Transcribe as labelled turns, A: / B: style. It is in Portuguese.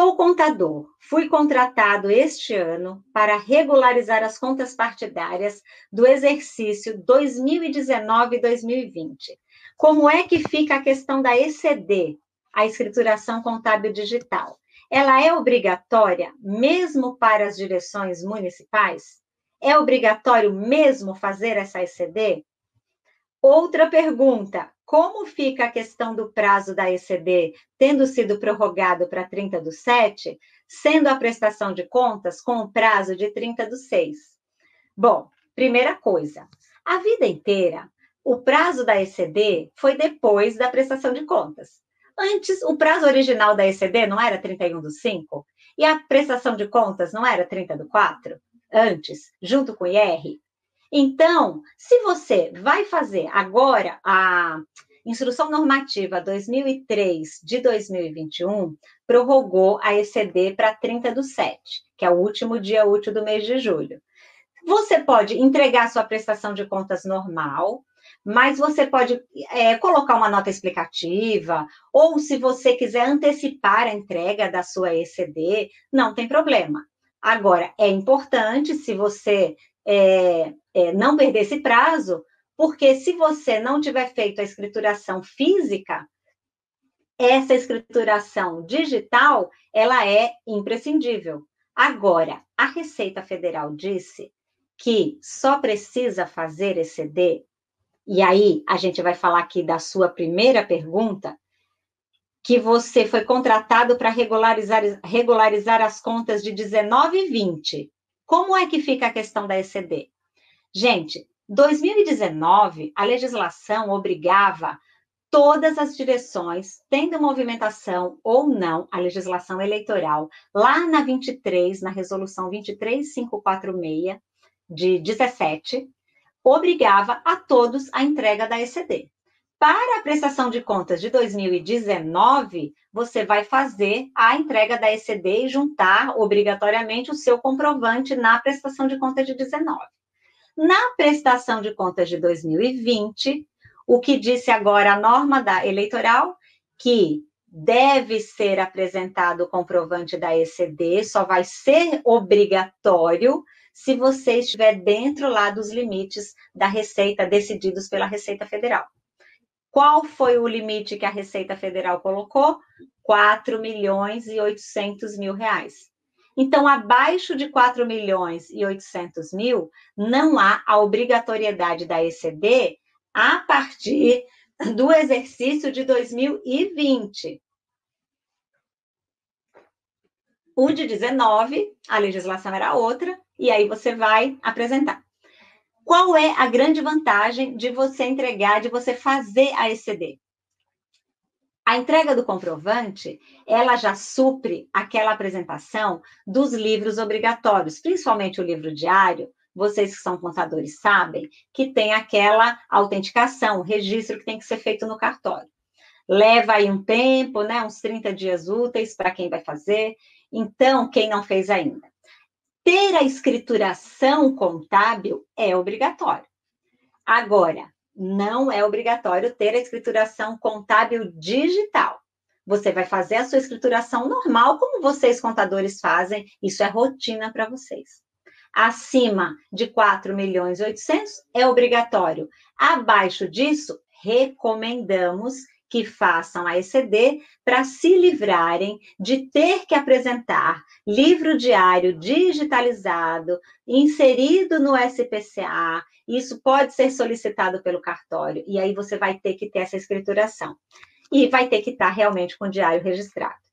A: Sou contador. Fui contratado este ano para regularizar as contas partidárias do exercício 2019-2020. Como é que fica a questão da ECD, a escrituração contábil digital? Ela é obrigatória mesmo para as direções municipais? É obrigatório mesmo fazer essa ECD? Outra pergunta: como fica a questão do prazo da ECD, tendo sido prorrogado para 30 do 7, sendo a prestação de contas com o prazo de 30 do 6? Bom, primeira coisa, a vida inteira, o prazo da ECD foi depois da prestação de contas. Antes, o prazo original da ECD não era 31 do 5? E a prestação de contas não era 30 do 4? Antes, junto com o IR? Então, se você vai fazer agora a Instrução Normativa 2003 de 2021, prorrogou a ECD para 30 do 7, que é o último dia útil do mês de julho. Você pode entregar sua prestação de contas normal, mas você pode é, colocar uma nota explicativa, ou se você quiser antecipar a entrega da sua ECD, não tem problema. Agora, é importante, se você é, é, não perder esse prazo, porque se você não tiver feito a escrituração física, essa escrituração digital, ela é imprescindível. Agora, a Receita Federal disse que só precisa fazer ECD, e aí a gente vai falar aqui da sua primeira pergunta, que você foi contratado para regularizar, regularizar as contas de 19 e 20. Como é que fica a questão da ECD? Gente, 2019, a legislação obrigava todas as direções, tendo movimentação ou não a legislação eleitoral, lá na 23, na resolução 23546 de 17, obrigava a todos a entrega da ECD. Para a prestação de contas de 2019, você vai fazer a entrega da ECD e juntar obrigatoriamente o seu comprovante na prestação de contas de 19. Na prestação de contas de 2020, o que disse agora a norma da eleitoral, que deve ser apresentado o comprovante da ECD, só vai ser obrigatório se você estiver dentro lá dos limites da Receita decididos pela Receita Federal. Qual foi o limite que a Receita Federal colocou? 4 milhões e 800 mil reais. Então, abaixo de 4 milhões e 800 mil, não há a obrigatoriedade da ECD a partir do exercício de 2020. O de 19, a legislação era outra, e aí você vai apresentar. Qual é a grande vantagem de você entregar, de você fazer a ECD? A entrega do comprovante, ela já supre aquela apresentação dos livros obrigatórios, principalmente o livro diário. Vocês que são contadores sabem que tem aquela autenticação, o registro que tem que ser feito no cartório. Leva aí um tempo, né, uns 30 dias úteis para quem vai fazer. Então, quem não fez ainda, ter a escrituração contábil é obrigatório. Agora, não é obrigatório ter a escrituração contábil digital. Você vai fazer a sua escrituração normal, como vocês contadores fazem, isso é rotina para vocês. Acima de 4 milhões e 800 é obrigatório. Abaixo disso, recomendamos que façam a ECD para se livrarem de ter que apresentar livro diário digitalizado, inserido no SPCA. Isso pode ser solicitado pelo cartório, e aí você vai ter que ter essa escrituração. E vai ter que estar realmente com o diário registrado.